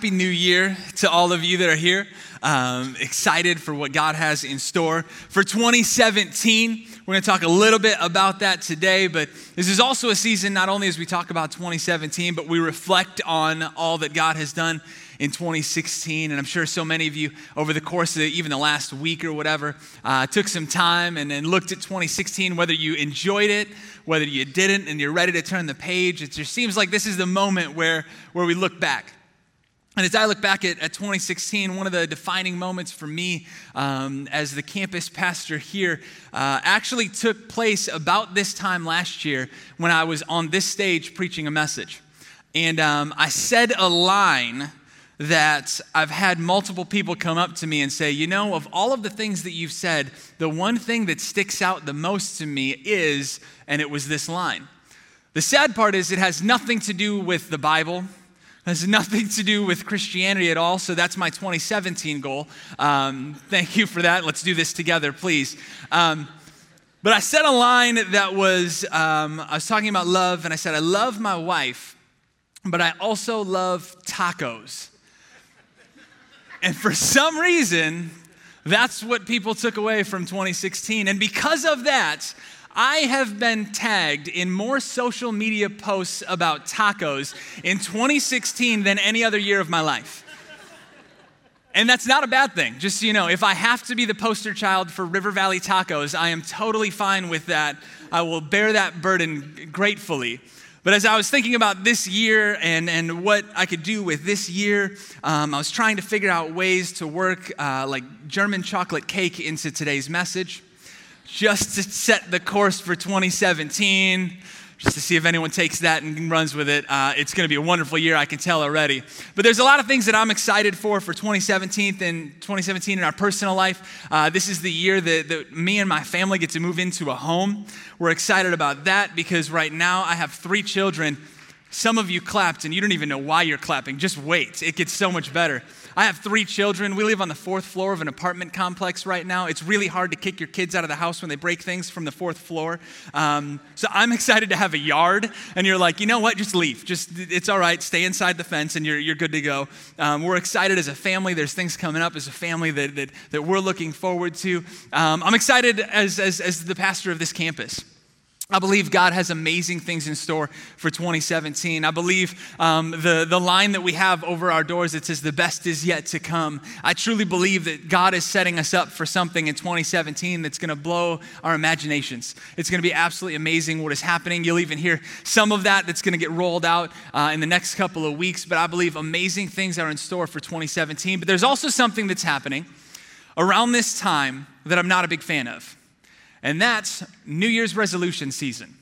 Happy New Year to all of you that are here. Um, excited for what God has in store for 2017. We're going to talk a little bit about that today, but this is also a season not only as we talk about 2017, but we reflect on all that God has done in 2016. And I'm sure so many of you, over the course of even the last week or whatever, uh, took some time and, and looked at 2016, whether you enjoyed it, whether you didn't, and you're ready to turn the page. It just seems like this is the moment where, where we look back. And as I look back at, at 2016, one of the defining moments for me um, as the campus pastor here uh, actually took place about this time last year when I was on this stage preaching a message. And um, I said a line that I've had multiple people come up to me and say, you know, of all of the things that you've said, the one thing that sticks out the most to me is, and it was this line. The sad part is, it has nothing to do with the Bible has nothing to do with Christianity at all, so that's my 2017 goal. Um, thank you for that. Let's do this together, please. Um, but I said a line that was um, I was talking about love, and I said, I love my wife, but I also love tacos. and for some reason, that's what people took away from 2016. And because of that, I have been tagged in more social media posts about tacos in 2016 than any other year of my life. And that's not a bad thing. Just so you know, if I have to be the poster child for River Valley tacos, I am totally fine with that. I will bear that burden gratefully. But as I was thinking about this year and, and what I could do with this year, um, I was trying to figure out ways to work uh, like German chocolate cake into today's message just to set the course for 2017, just to see if anyone takes that and runs with it. Uh, it's going to be a wonderful year, I can tell already. But there's a lot of things that I'm excited for for 2017 and 2017 in our personal life. Uh, this is the year that, that me and my family get to move into a home. We're excited about that because right now I have three children. Some of you clapped and you don't even know why you're clapping. Just wait, it gets so much better. I have three children. We live on the fourth floor of an apartment complex right now. It's really hard to kick your kids out of the house when they break things from the fourth floor. Um, so I'm excited to have a yard. And you're like, you know what? Just leave. Just it's all right. Stay inside the fence, and you're you're good to go. Um, we're excited as a family. There's things coming up as a family that that, that we're looking forward to. Um, I'm excited as, as as the pastor of this campus. I believe God has amazing things in store for 2017. I believe um, the, the line that we have over our doors that says, The best is yet to come. I truly believe that God is setting us up for something in 2017 that's going to blow our imaginations. It's going to be absolutely amazing what is happening. You'll even hear some of that that's going to get rolled out uh, in the next couple of weeks. But I believe amazing things are in store for 2017. But there's also something that's happening around this time that I'm not a big fan of and that's New Year's resolution season.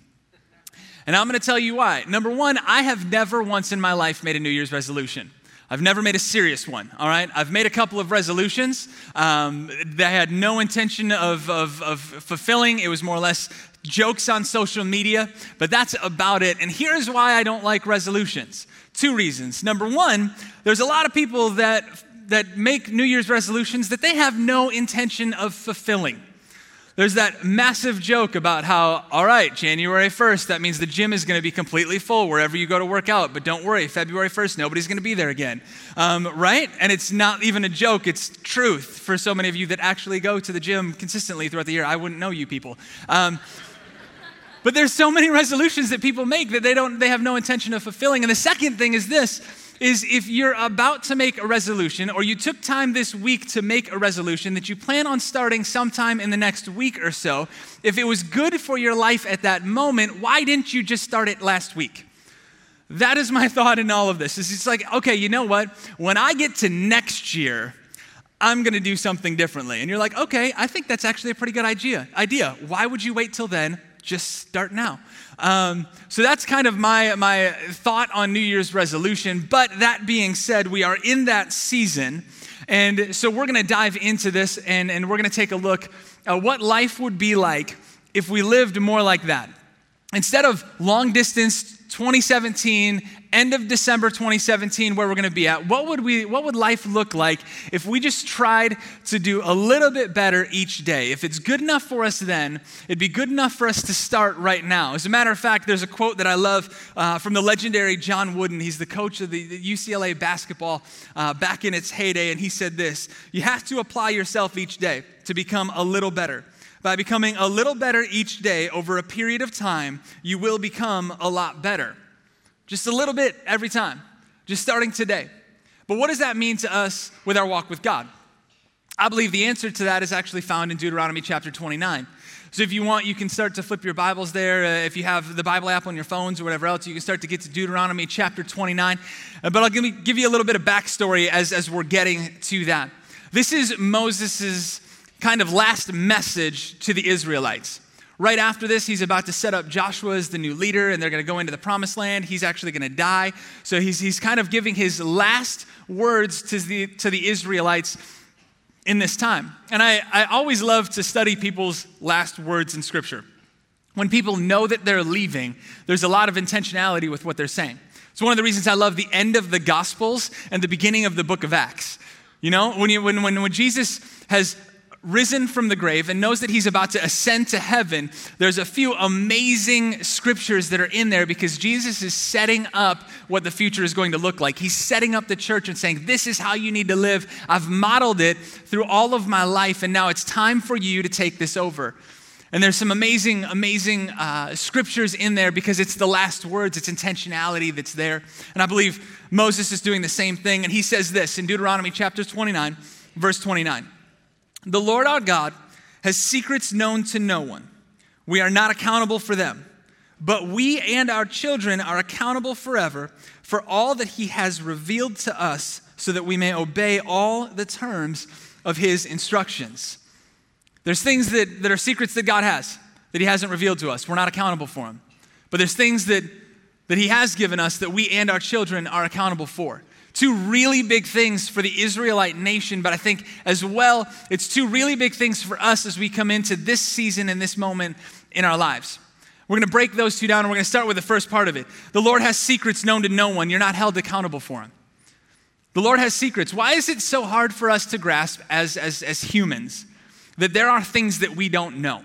And I'm gonna tell you why. Number one, I have never once in my life made a New Year's resolution. I've never made a serious one, all right? I've made a couple of resolutions um, that I had no intention of, of, of fulfilling. It was more or less jokes on social media, but that's about it. And here's why I don't like resolutions two reasons. Number one, there's a lot of people that, that make New Year's resolutions that they have no intention of fulfilling. There's that massive joke about how, all right, January 1st, that means the gym is going to be completely full wherever you go to work out. But don't worry, February 1st, nobody's going to be there again. Um, right? And it's not even a joke, it's truth for so many of you that actually go to the gym consistently throughout the year. I wouldn't know you people. Um, but there's so many resolutions that people make that they don't they have no intention of fulfilling. And the second thing is this is if you're about to make a resolution or you took time this week to make a resolution that you plan on starting sometime in the next week or so, if it was good for your life at that moment, why didn't you just start it last week? That is my thought in all of this. Is it's like, okay, you know what? When I get to next year, I'm going to do something differently. And you're like, okay, I think that's actually a pretty good idea. Idea. Why would you wait till then? Just start now. Um, so that's kind of my, my thought on New Year's resolution. But that being said, we are in that season. And so we're going to dive into this and, and we're going to take a look at what life would be like if we lived more like that. Instead of long distance 2017 end of December 2017 where we're going to be at, what would we what would life look like if we just tried to do a little bit better each day? If it's good enough for us then, it'd be good enough for us to start right now. As a matter of fact, there's a quote that I love uh, from the legendary John Wooden. He's the coach of the, the UCLA basketball uh, back in its heyday, and he said this: "You have to apply yourself each day to become a little better." By becoming a little better each day over a period of time, you will become a lot better. Just a little bit every time, just starting today. But what does that mean to us with our walk with God? I believe the answer to that is actually found in Deuteronomy chapter 29. So if you want, you can start to flip your Bibles there. Uh, if you have the Bible app on your phones or whatever else, you can start to get to Deuteronomy chapter 29. Uh, but I'll give, me, give you a little bit of backstory as, as we're getting to that. This is Moses' kind of last message to the Israelites. Right after this, he's about to set up Joshua as the new leader, and they're going to go into the promised land. He's actually going to die. So he's, he's kind of giving his last words to the, to the Israelites in this time. And I, I always love to study people's last words in Scripture. When people know that they're leaving, there's a lot of intentionality with what they're saying. It's one of the reasons I love the end of the Gospels and the beginning of the book of Acts. You know, when, you, when, when, when Jesus has risen from the grave and knows that he's about to ascend to heaven, there's a few amazing scriptures that are in there because Jesus is setting up what the future is going to look like. He's setting up the church and saying, This is how you need to live. I've modeled it through all of my life, and now it's time for you to take this over. And there's some amazing, amazing uh, scriptures in there because it's the last words, it's intentionality that's there. And I believe Moses is doing the same thing. And he says this in Deuteronomy chapter 29, verse 29. The Lord our God has secrets known to no one. We are not accountable for them, but we and our children are accountable forever for all that He has revealed to us so that we may obey all the terms of His instructions. There's things that, that are secrets that God has that He hasn't revealed to us. We're not accountable for them. But there's things that, that He has given us that we and our children are accountable for. Two really big things for the Israelite nation, but I think as well, it's two really big things for us as we come into this season and this moment in our lives. We're going to break those two down and we're going to start with the first part of it. The Lord has secrets known to no one. You're not held accountable for them. The Lord has secrets. Why is it so hard for us to grasp as, as, as humans that there are things that we don't know?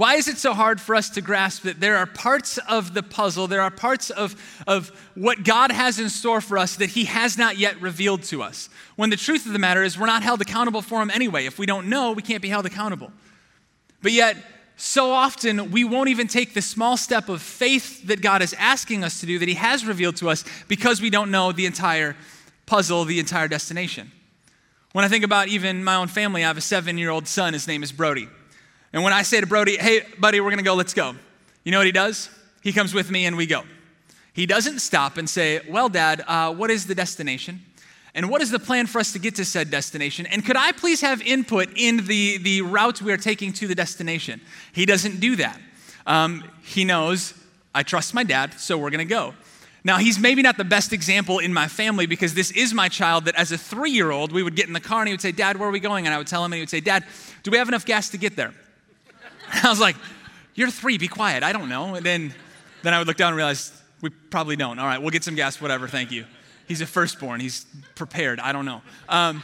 Why is it so hard for us to grasp that there are parts of the puzzle, there are parts of, of what God has in store for us that He has not yet revealed to us? When the truth of the matter is, we're not held accountable for them anyway. If we don't know, we can't be held accountable. But yet, so often we won't even take the small step of faith that God is asking us to do, that He has revealed to us, because we don't know the entire puzzle, the entire destination. When I think about even my own family, I have a seven year old son. His name is Brody. And when I say to Brody, hey, buddy, we're gonna go, let's go, you know what he does? He comes with me and we go. He doesn't stop and say, well, dad, uh, what is the destination? And what is the plan for us to get to said destination? And could I please have input in the, the route we are taking to the destination? He doesn't do that. Um, he knows, I trust my dad, so we're gonna go. Now, he's maybe not the best example in my family because this is my child that as a three year old, we would get in the car and he would say, Dad, where are we going? And I would tell him, and he would say, Dad, do we have enough gas to get there? I was like, You're three, be quiet. I don't know. And then, then I would look down and realize, We probably don't. All right, we'll get some gas, whatever, thank you. He's a firstborn, he's prepared. I don't know. Um,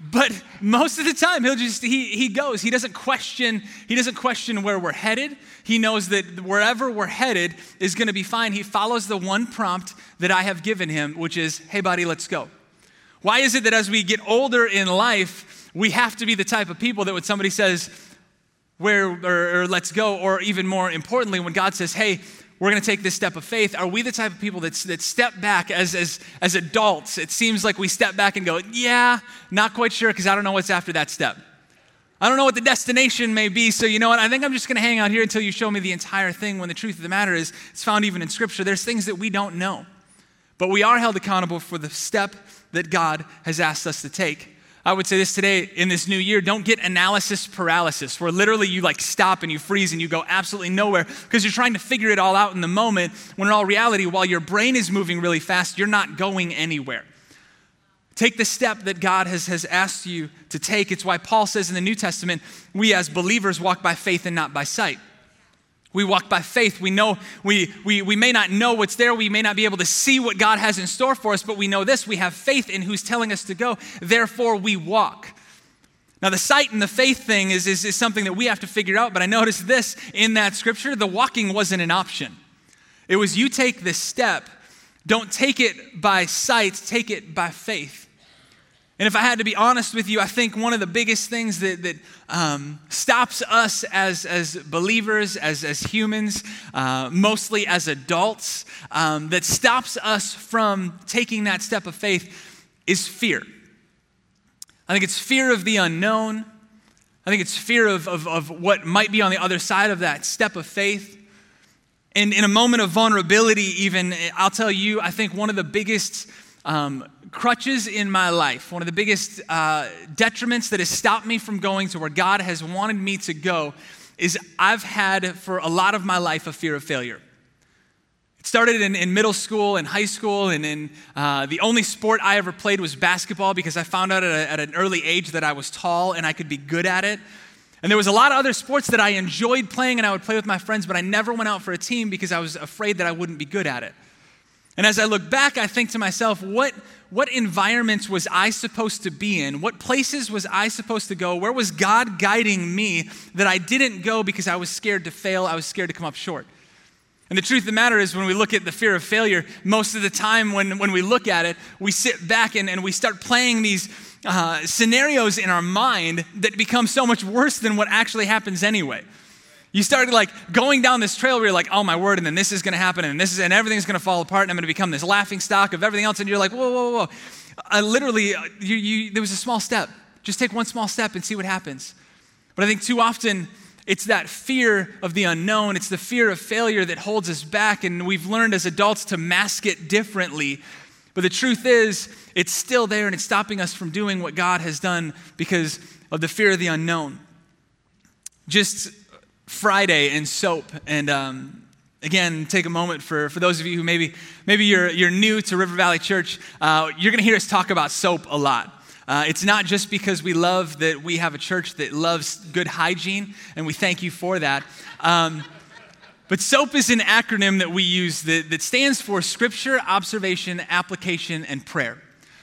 but most of the time he'll just he, he goes he doesn't question he doesn't question where we're headed he knows that wherever we're headed is going to be fine he follows the one prompt that i have given him which is hey buddy let's go why is it that as we get older in life we have to be the type of people that when somebody says where or, or let's go or even more importantly when god says hey we're going to take this step of faith are we the type of people that, that step back as, as, as adults? It seems like we step back and go yeah not quite sure because i don't know what's after that step. I don't know what the destination may be so you know what? I think i'm just going to hang out here until you show me the entire thing when the truth of the matter is it's found even in scripture. There's things that we don't know but we are held accountable for the step that god has asked us to take I would say this today in this new year don't get analysis paralysis, where literally you like stop and you freeze and you go absolutely nowhere because you're trying to figure it all out in the moment when in all reality, while your brain is moving really fast, you're not going anywhere. Take the step that God has, has asked you to take. It's why Paul says in the New Testament, we as believers walk by faith and not by sight. We walk by faith. We know we, we, we may not know what's there. We may not be able to see what God has in store for us, but we know this. We have faith in who's telling us to go. Therefore, we walk. Now, the sight and the faith thing is, is, is something that we have to figure out, but I noticed this in that scripture the walking wasn't an option. It was you take this step, don't take it by sight, take it by faith. And if I had to be honest with you, I think one of the biggest things that, that um, stops us as, as believers, as, as humans, uh, mostly as adults, um, that stops us from taking that step of faith is fear. I think it's fear of the unknown. I think it's fear of, of, of what might be on the other side of that step of faith. And in a moment of vulnerability, even, I'll tell you, I think one of the biggest um, crutches in my life, one of the biggest uh, detriments that has stopped me from going to where God has wanted me to go, is I've had for a lot of my life a fear of failure. It started in, in middle school and high school, and in, uh, the only sport I ever played was basketball because I found out at, a, at an early age that I was tall and I could be good at it. And there was a lot of other sports that I enjoyed playing and I would play with my friends, but I never went out for a team because I was afraid that I wouldn't be good at it. And as I look back, I think to myself, what, what environments was I supposed to be in? What places was I supposed to go? Where was God guiding me that I didn't go because I was scared to fail? I was scared to come up short. And the truth of the matter is, when we look at the fear of failure, most of the time when, when we look at it, we sit back and, and we start playing these uh, scenarios in our mind that become so much worse than what actually happens anyway. You started like going down this trail where you're like, oh my word, and then this is going to happen, and this is, and everything's going to fall apart, and I'm going to become this laughing stock of everything else. And you're like, whoa, whoa, whoa. I literally, uh, you, you, there was a small step. Just take one small step and see what happens. But I think too often it's that fear of the unknown, it's the fear of failure that holds us back, and we've learned as adults to mask it differently. But the truth is, it's still there and it's stopping us from doing what God has done because of the fear of the unknown. Just Friday in soap. And um, again, take a moment for, for those of you who maybe, maybe you're, you're new to River Valley Church, uh, you're going to hear us talk about soap a lot. Uh, it's not just because we love that we have a church that loves good hygiene, and we thank you for that. Um, but SOAP is an acronym that we use that, that stands for Scripture, Observation, Application, and Prayer.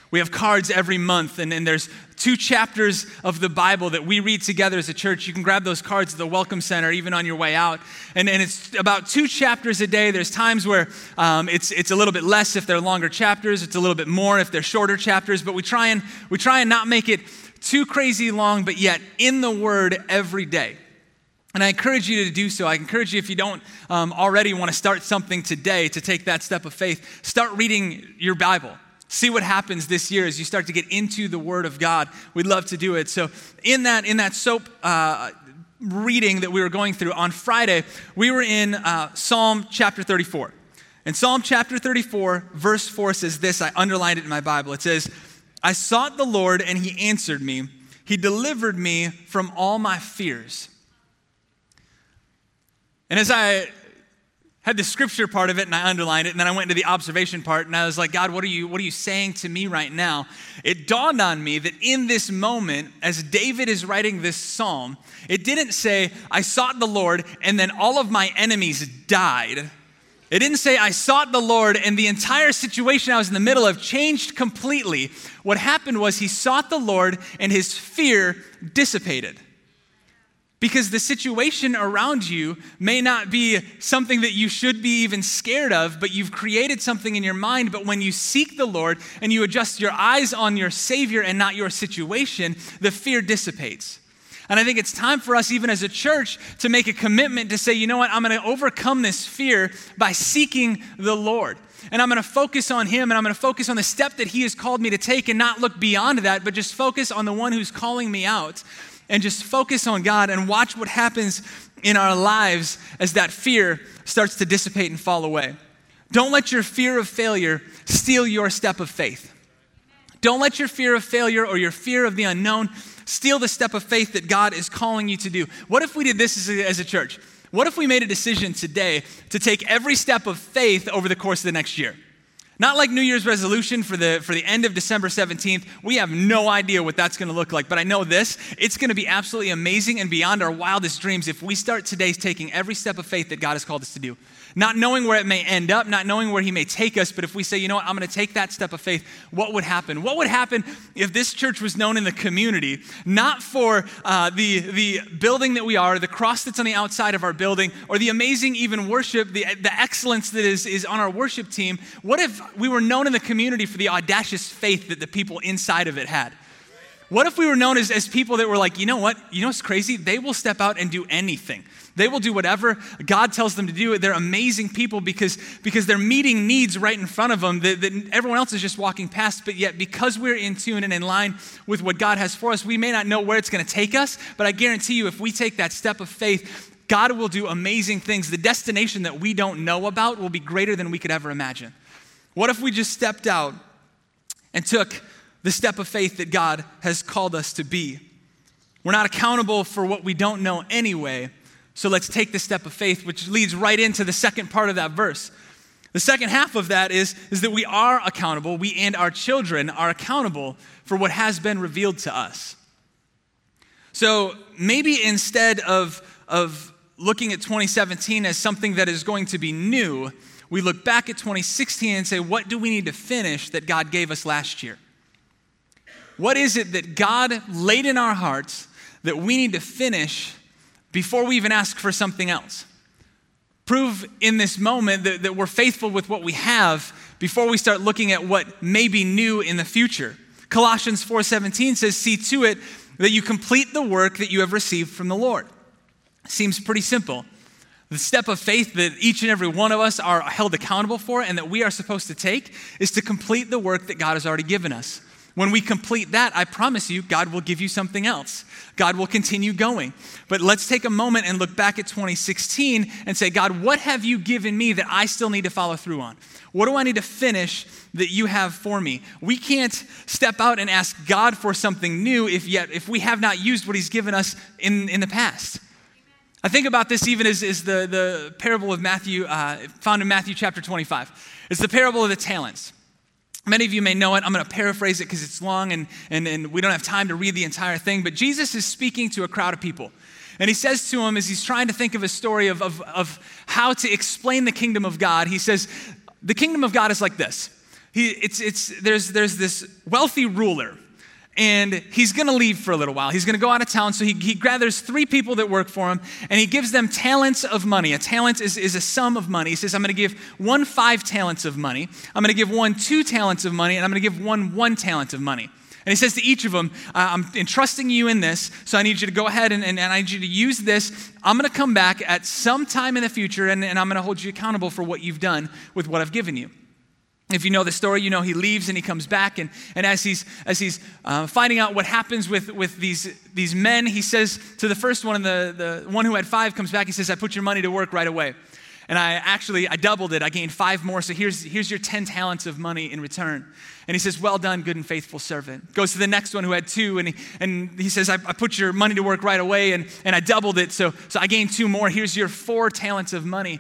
We have cards every month, and, and there's two chapters of the Bible that we read together as a church. You can grab those cards at the Welcome Center, even on your way out. And, and it's about two chapters a day. There's times where um, it's, it's a little bit less if they're longer chapters, it's a little bit more if they're shorter chapters, but we try and, we try and not make it too crazy long, but yet in the Word every day. And I encourage you to do so. I encourage you, if you don't um, already want to start something today to take that step of faith, start reading your Bible. See what happens this year as you start to get into the Word of God. We'd love to do it. So, in that, in that soap uh, reading that we were going through on Friday, we were in uh, Psalm chapter 34. And Psalm chapter 34, verse 4 says this I underlined it in my Bible. It says, I sought the Lord, and he answered me. He delivered me from all my fears. And as I had the scripture part of it and I underlined it, and then I went into the observation part and I was like, God, what are you, what are you saying to me right now? It dawned on me that in this moment, as David is writing this psalm, it didn't say, I sought the Lord and then all of my enemies died. It didn't say, I sought the Lord and the entire situation I was in the middle of changed completely. What happened was he sought the Lord and his fear dissipated. Because the situation around you may not be something that you should be even scared of, but you've created something in your mind. But when you seek the Lord and you adjust your eyes on your Savior and not your situation, the fear dissipates. And I think it's time for us, even as a church, to make a commitment to say, you know what, I'm going to overcome this fear by seeking the Lord. And I'm going to focus on Him and I'm going to focus on the step that He has called me to take and not look beyond that, but just focus on the one who's calling me out and just focus on God and watch what happens in our lives as that fear starts to dissipate and fall away. Don't let your fear of failure steal your step of faith. Don't let your fear of failure or your fear of the unknown steal the step of faith that God is calling you to do. What if we did this as a, as a church? What if we made a decision today to take every step of faith over the course of the next year? Not like New Year's resolution for the, for the end of December 17th. We have no idea what that's going to look like, but I know this. It's going to be absolutely amazing and beyond our wildest dreams if we start today taking every step of faith that God has called us to do. Not knowing where it may end up, not knowing where He may take us, but if we say, you know what, I'm going to take that step of faith, what would happen? What would happen if this church was known in the community, not for uh, the, the building that we are, the cross that's on the outside of our building, or the amazing even worship, the, the excellence that is, is on our worship team? What if we were known in the community for the audacious faith that the people inside of it had? What if we were known as, as people that were like, you know what? You know what's crazy? They will step out and do anything. They will do whatever God tells them to do. They're amazing people because, because they're meeting needs right in front of them that, that everyone else is just walking past. But yet, because we're in tune and in line with what God has for us, we may not know where it's going to take us. But I guarantee you, if we take that step of faith, God will do amazing things. The destination that we don't know about will be greater than we could ever imagine. What if we just stepped out and took the step of faith that God has called us to be. We're not accountable for what we don't know anyway, so let's take the step of faith, which leads right into the second part of that verse. The second half of that is, is that we are accountable, we and our children are accountable for what has been revealed to us. So maybe instead of, of looking at 2017 as something that is going to be new, we look back at 2016 and say, what do we need to finish that God gave us last year? What is it that God laid in our hearts that we need to finish before we even ask for something else? Prove in this moment that, that we're faithful with what we have before we start looking at what may be new in the future. Colossians 4:17 says, "See to it that you complete the work that you have received from the Lord." Seems pretty simple. The step of faith that each and every one of us are held accountable for and that we are supposed to take is to complete the work that God has already given us. When we complete that, I promise you, God will give you something else. God will continue going. But let's take a moment and look back at 2016 and say, God, what have you given me that I still need to follow through on? What do I need to finish that you have for me? We can't step out and ask God for something new if yet if we have not used what He's given us in, in the past. I think about this even as, as the, the parable of Matthew, uh, found in Matthew chapter 25. It's the parable of the talents. Many of you may know it. I'm going to paraphrase it because it's long and, and, and we don't have time to read the entire thing. But Jesus is speaking to a crowd of people. And he says to them, as he's trying to think of a story of, of, of how to explain the kingdom of God, he says, The kingdom of God is like this. He, it's, it's, there's, there's this wealthy ruler and he's going to leave for a little while. He's going to go out of town. So he, he gathers three people that work for him and he gives them talents of money. A talent is, is a sum of money. He says, I'm going to give one five talents of money, I'm going to give one two talents of money, and I'm going to give one one talent of money. And he says to each of them, I'm entrusting you in this, so I need you to go ahead and, and, and I need you to use this. I'm going to come back at some time in the future and, and I'm going to hold you accountable for what you've done with what I've given you. If you know the story, you know he leaves and he comes back. And, and as he's, as he's uh, finding out what happens with, with these, these men, he says to the first one, and the, the one who had five comes back, he says, I put your money to work right away. And I actually, I doubled it. I gained five more. So here's, here's your 10 talents of money in return. And he says, well done, good and faithful servant. Goes to the next one who had two. And he, and he says, I, I put your money to work right away. And, and I doubled it. So, so I gained two more. Here's your four talents of money.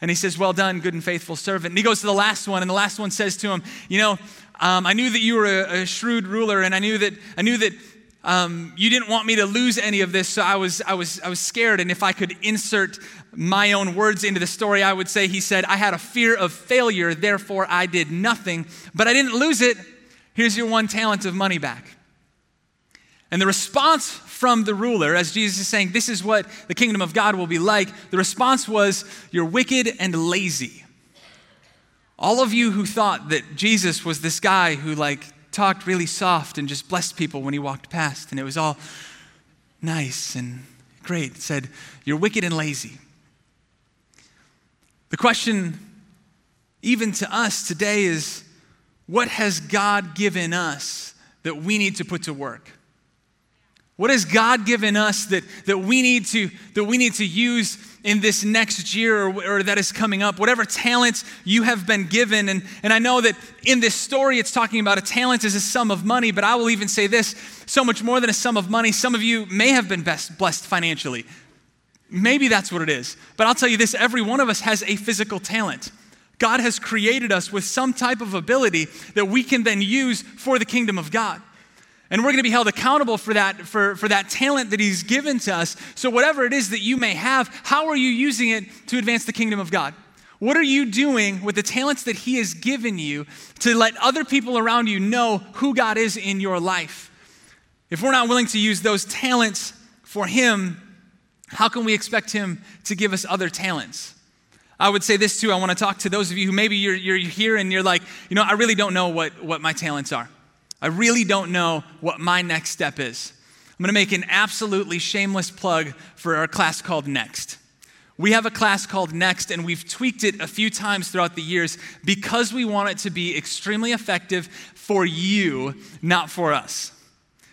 And he says, Well done, good and faithful servant. And he goes to the last one, and the last one says to him, You know, um, I knew that you were a, a, shrewd ruler, and I knew that, I knew that um, you didn't want me to lose any of this, so I was, I, was, I was scared. And if I could insert my own words into the story, I would say, He said, I had a fear of failure, therefore I did nothing, but I didn't lose it. Here's your one talent of money back. And the response from the ruler, as Jesus is saying, This is what the kingdom of God will be like, the response was, You're wicked and lazy. All of you who thought that Jesus was this guy who, like, talked really soft and just blessed people when he walked past, and it was all nice and great, said, You're wicked and lazy. The question, even to us today, is what has God given us that we need to put to work? What has God given us that, that, we need to, that we need to use in this next year or, or, that is coming up? Whatever talents you have been given. And, and I know that in this story, it's talking about a talent as a sum of money, but I will even say this so much more than a sum of money. Some of you may have been best, blessed financially. Maybe that's what it is. But I'll tell you this every one of us has a physical talent. God has created us with some type of ability that we can then use for the kingdom of God. And we're going to be held accountable for that, for, for that talent that He's given to us. So, whatever it is that you may have, how are you using it to advance the kingdom of God? What are you doing with the talents that He has given you to let other people around you know who God is in your life? If we're not willing to use those talents for Him, how can we expect Him to give us other talents? I would say this too. I want to talk to those of you who maybe you're, you're here and you're like, you know, I really don't know what, what my talents are. I really don't know what my next step is. I'm going to make an absolutely shameless plug for our class called Next. We have a class called Next, and we've tweaked it a few times throughout the years because we want it to be extremely effective for you, not for us.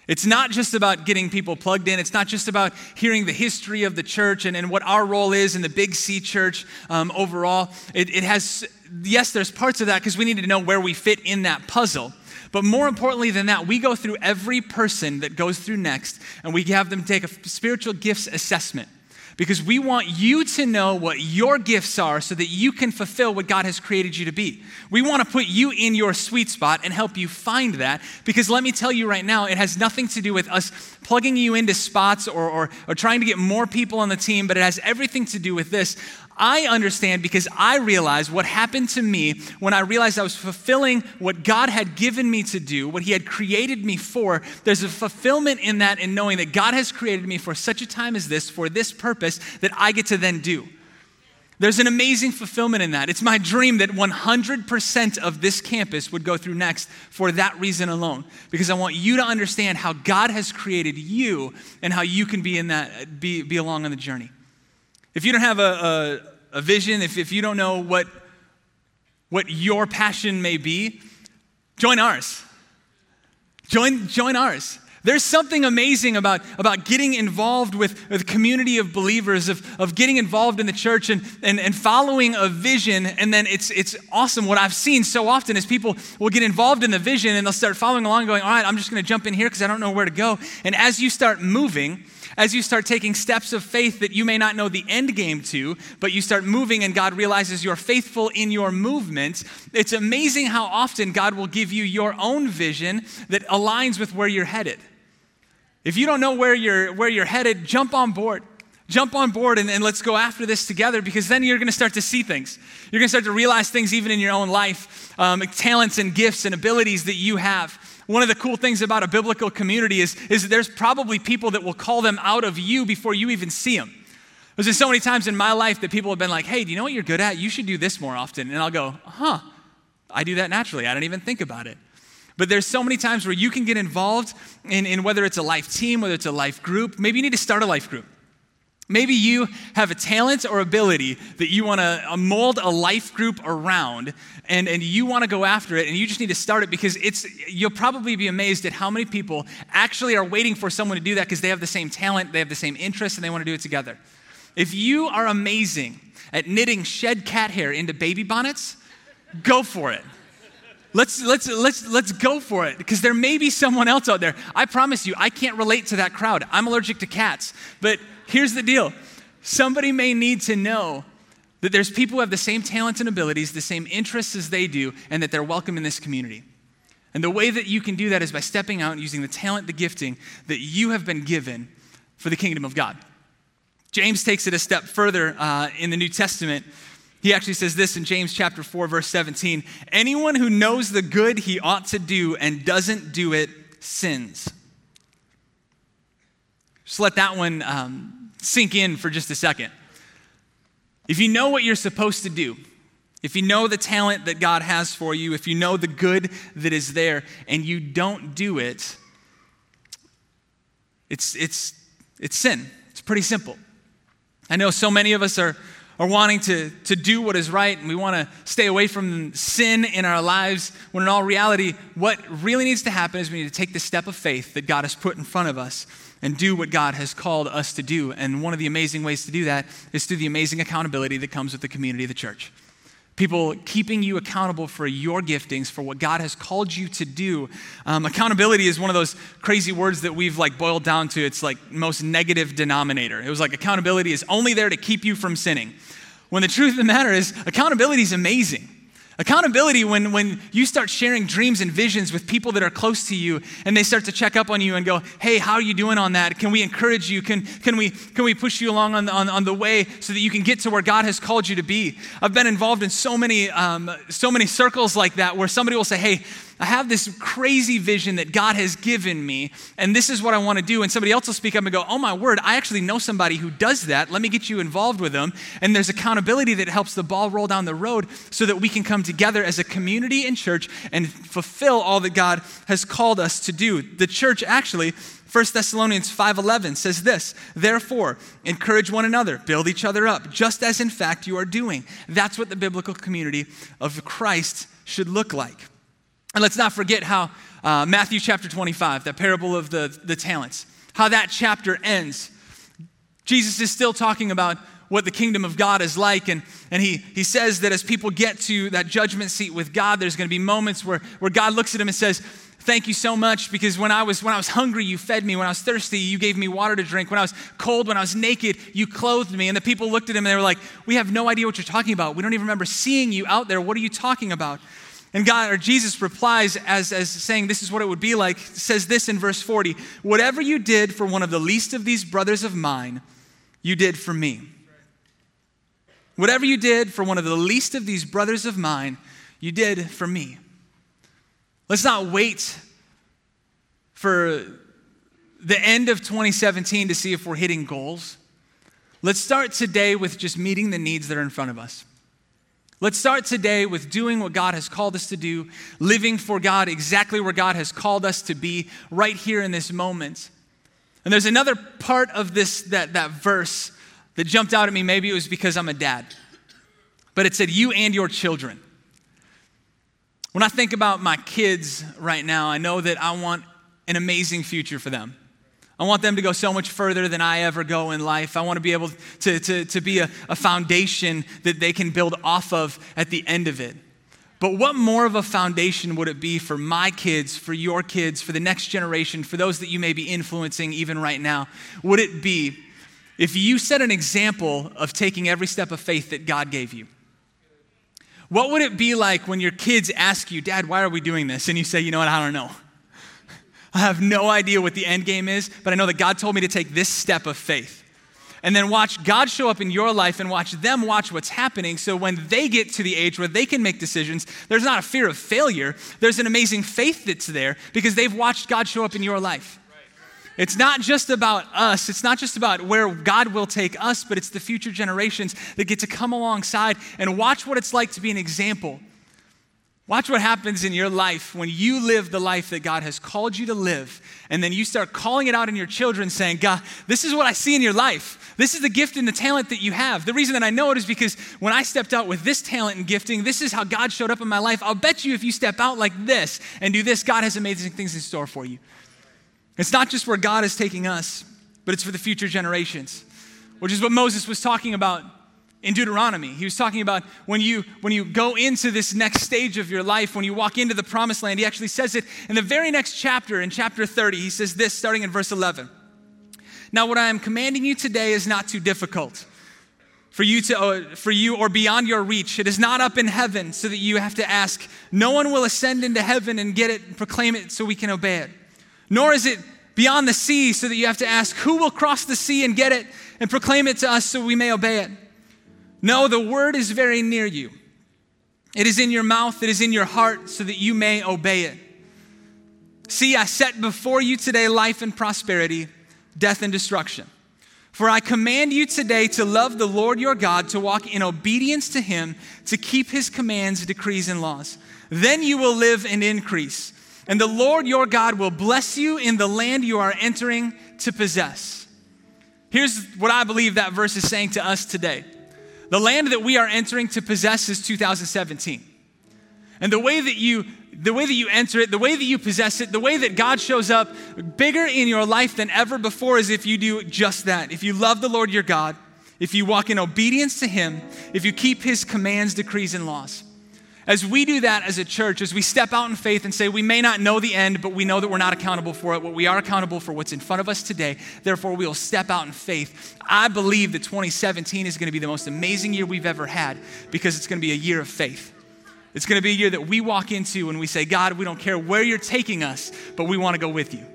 It's not just about getting people plugged in. It's not just about hearing the history of the church and, and what our role is in the Big C church um, overall. It, it has, yes, there's parts of that because we need to know where we fit in that puzzle. But more importantly than that, we go through every person that goes through next and we have them take a spiritual gifts assessment because we want you to know what your gifts are so that you can fulfill what God has created you to be. We want to put you in your sweet spot and help you find that because let me tell you right now, it has nothing to do with us plugging you into spots or, or, or trying to get more people on the team, but it has everything to do with this. I understand because I realized what happened to me when I realized I was fulfilling what God had given me to do, what He had created me for. There's a fulfillment in that, in knowing that God has created me for such a time as this, for this purpose, that I get to then do. There's an amazing fulfillment in that. It's my dream that 100% of this campus would go through next for that reason alone. Because I want you to understand how God has created you and how you can be in that, be, be along on the journey. If you don't have a, a, a vision, if, if you don't know what, what your passion may be, join ours. Join, join ours. There's something amazing about, about getting involved with, with community of believers, of, of getting involved in the church and, and, and following a vision. And then it's, it's awesome. What I've seen so often is people will get involved in the vision and they'll start following along, going, All right, I'm just going to jump in here because I don't know where to go. And as you start moving, as you start taking steps of faith that you may not know the end game to, but you start moving and God realizes you're faithful in your movement, it's amazing how often God will give you your own vision that aligns with where you're headed. If you don't know where you're, where you're headed, jump on board. Jump on board and, and let's go after this together because then you're going to start to see things. You're going to start to realize things even in your own life, um, talents and gifts and abilities that you have. One of the cool things about a biblical community is, is there's probably people that will call them out of you before you even see them. There's been so many times in my life that people have been like, hey, do you know what you're good at? You should do this more often. And I'll go, huh, I do that naturally. I don't even think about it. But there's so many times where you can get involved in, in whether it's a life team, whether it's a life group. Maybe you need to start a life group. Maybe you have a talent or ability that you want to uh, mold a life group around and, and you want to go after it and you just need to start it because it's you'll probably be amazed at how many people actually are waiting for someone to do that because they have the same talent, they have the same interest, and they want to do it together. If you are amazing at knitting shed cat hair into baby bonnets, go for it. Let's, let's, let's, let's go for it because there may be someone else out there. I promise you, I can't relate to that crowd. I'm allergic to cats. But here's the deal somebody may need to know that there's people who have the same talents and abilities, the same interests as they do, and that they're welcome in this community. And the way that you can do that is by stepping out and using the talent, the gifting that you have been given for the kingdom of God. James takes it a step further uh, in the New Testament he actually says this in James chapter 4 verse 17, anyone who knows the good he ought to do and doesn't do it sins. Just let that one um, sink in for just a second. If you know what you're supposed to do, if you know the talent that God has for you, if you know the good that is there and you don't do it, it's, it's, it's sin. It's pretty simple. I know so many of us are or wanting to, to do what is right and we want to stay away from sin in our lives, when in all reality, what really needs to happen is we need to take the step of faith that God has put in front of us and do what God has called us to do. And one of the amazing ways to do that is through the amazing accountability that comes with the community of the church. People keeping you accountable for your giftings, for what God has called you to do. Um, accountability is one of those crazy words that we've like boiled down to its like most negative denominator. It was like accountability is only there to keep you from sinning. When the truth of the matter is, accountability is amazing. Accountability when, when you start sharing dreams and visions with people that are close to you and they start to check up on you and go, hey, how are you doing on that? Can we encourage you? Can, can, we, can we push you along on the, on, on the way so that you can get to where God has called you to be? I've been involved in so many, um, so many circles like that where somebody will say, hey, I have this crazy vision that God has given me, and this is what I want to do. And somebody else will speak up and go, Oh, my word, I actually know somebody who does that. Let me get you involved with them. And there's accountability that helps the ball roll down the road so that we can come together as a community in church and fulfill all that God has called us to do. The church actually 1 Thessalonians 5:11 says this, "Therefore, encourage one another, build each other up, just as in fact you are doing." That's what the biblical community of Christ should look like. And let's not forget how uh, Matthew chapter 25, that parable of the, the talents, how that chapter ends. Jesus is still talking about what the kingdom of God is like. And, and he, he says that as people get to that judgment seat with God, there's going to be moments where, where God looks at him and says, Thank you so much because when I, was, when I was hungry, you fed me. When I was thirsty, you gave me water to drink. When I was cold, when I was naked, you clothed me. And the people looked at him and they were like, We have no idea what you're talking about. We don't even remember seeing you out there. What are you talking about? And God or Jesus replies as, as saying this is what it would be like, says this in verse 40 Whatever you did for one of the least of these brothers of mine, you did for me. Whatever you did for one of the least of these brothers of mine, you did for me. Let's not wait for the end of 2017 to see if we're hitting goals. Let's start today with just meeting the needs that are in front of us. Let's start today with doing what God has called us to do, living for God exactly where God has called us to be right here in this moment. And there's another part of this that, that verse that jumped out at me. Maybe it was because I'm a dad. But it said, You and your children. When I think about my kids right now, I know that I want an amazing future for them. I want them to go so much further than I ever go in life. I want to be able to, to, to be a, a foundation that they can build off of at the end of it. But what more of a foundation would it be for my kids, for your kids, for the next generation, for those that you may be influencing even right now? Would it be if you set an example of taking every step of faith that God gave you? What would it be like when your kids ask you, Dad, why are we doing this? And you say, you know what, I don't know. I have no idea what the end game is, but I know that God told me to take this step of faith. And then watch God show up in your life and watch them watch what's happening. So when they get to the age where they can make decisions, there's not a fear of failure. There's an amazing faith that's there because they've watched God show up in your life. It's not just about us. It's not just about where God will take us, but it's the future generations that get to come alongside and watch what it's like to be an example Watch what happens in your life when you live the life that God has called you to live, and then you start calling it out in your children, saying, God, this is what I see in your life. This is the gift and the talent that you have. The reason that I know it is because when I stepped out with this talent and gifting, this is how God showed up in my life. I'll bet you if you step out like this and do this, God has amazing things in store for you. It's not just where God is taking us, but it's for the future generations, which is what Moses was talking about in Deuteronomy. He was talking about when you when you go into this next stage of your life, when you walk into the promised land. He actually says it in the very next chapter, in chapter 30. He says this starting in verse 11. Now what I am commanding you today is not too difficult for you to uh, for you or beyond your reach. It is not up in heaven so that you have to ask, no one will ascend into heaven and get it and proclaim it so we can obey it. Nor is it beyond the sea so that you have to ask, who will cross the sea and get it and proclaim it to us so we may obey it. No, the word is very near you. It is in your mouth, it is in your heart, so that you may obey it. See, I set before you today life and prosperity, death and destruction. For I command you today to love the Lord your God, to walk in obedience to him, to keep his commands, decrees, and laws. Then you will live and increase. And the Lord your God will bless you in the land you are entering to possess. Here's what I believe that verse is saying to us today. The land that we are entering to possess is 2017. And the way that you the way that you enter it, the way that you possess it, the way that God shows up bigger in your life than ever before is if you do just that. If you love the Lord your God, if you walk in obedience to him, if you keep his commands, decrees and laws. As we do that as a church, as we step out in faith and say, we may not know the end, but we know that we're not accountable for it, but we are accountable for what's in front of us today. Therefore, we will step out in faith. I believe that 2017 is going to be the most amazing year we've ever had because it's going to be a year of faith. It's going to be a year that we walk into and we say, God, we don't care where you're taking us, but we want to go with you.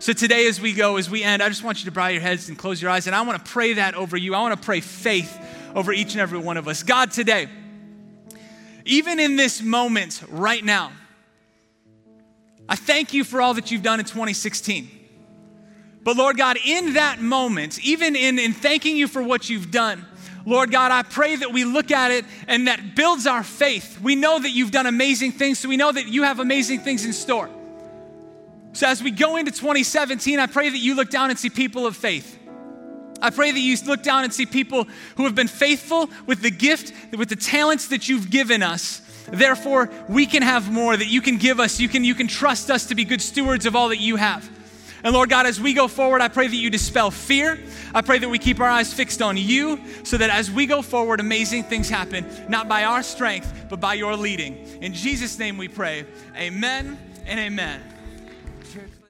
So today, as we go, as we end, I just want you to bow your heads and close your eyes, and I want to pray that over you. I want to pray faith over each and every one of us. God, today, even in this moment right now, I thank you for all that you've done in 2016. But Lord God, in that moment, even in, in thanking you for what you've done, Lord God, I pray that we look at it and that builds our faith. We know that you've done amazing things, so we know that you have amazing things in store. So as we go into 2017, I pray that you look down and see people of faith. I pray that you look down and see people who have been faithful with the gift, with the talents that you've given us. Therefore, we can have more that you can give us. You can, you can trust us to be good stewards of all that you have. And Lord God, as we go forward, I pray that you dispel fear. I pray that we keep our eyes fixed on you so that as we go forward, amazing things happen, not by our strength, but by your leading. In Jesus' name we pray. Amen and amen.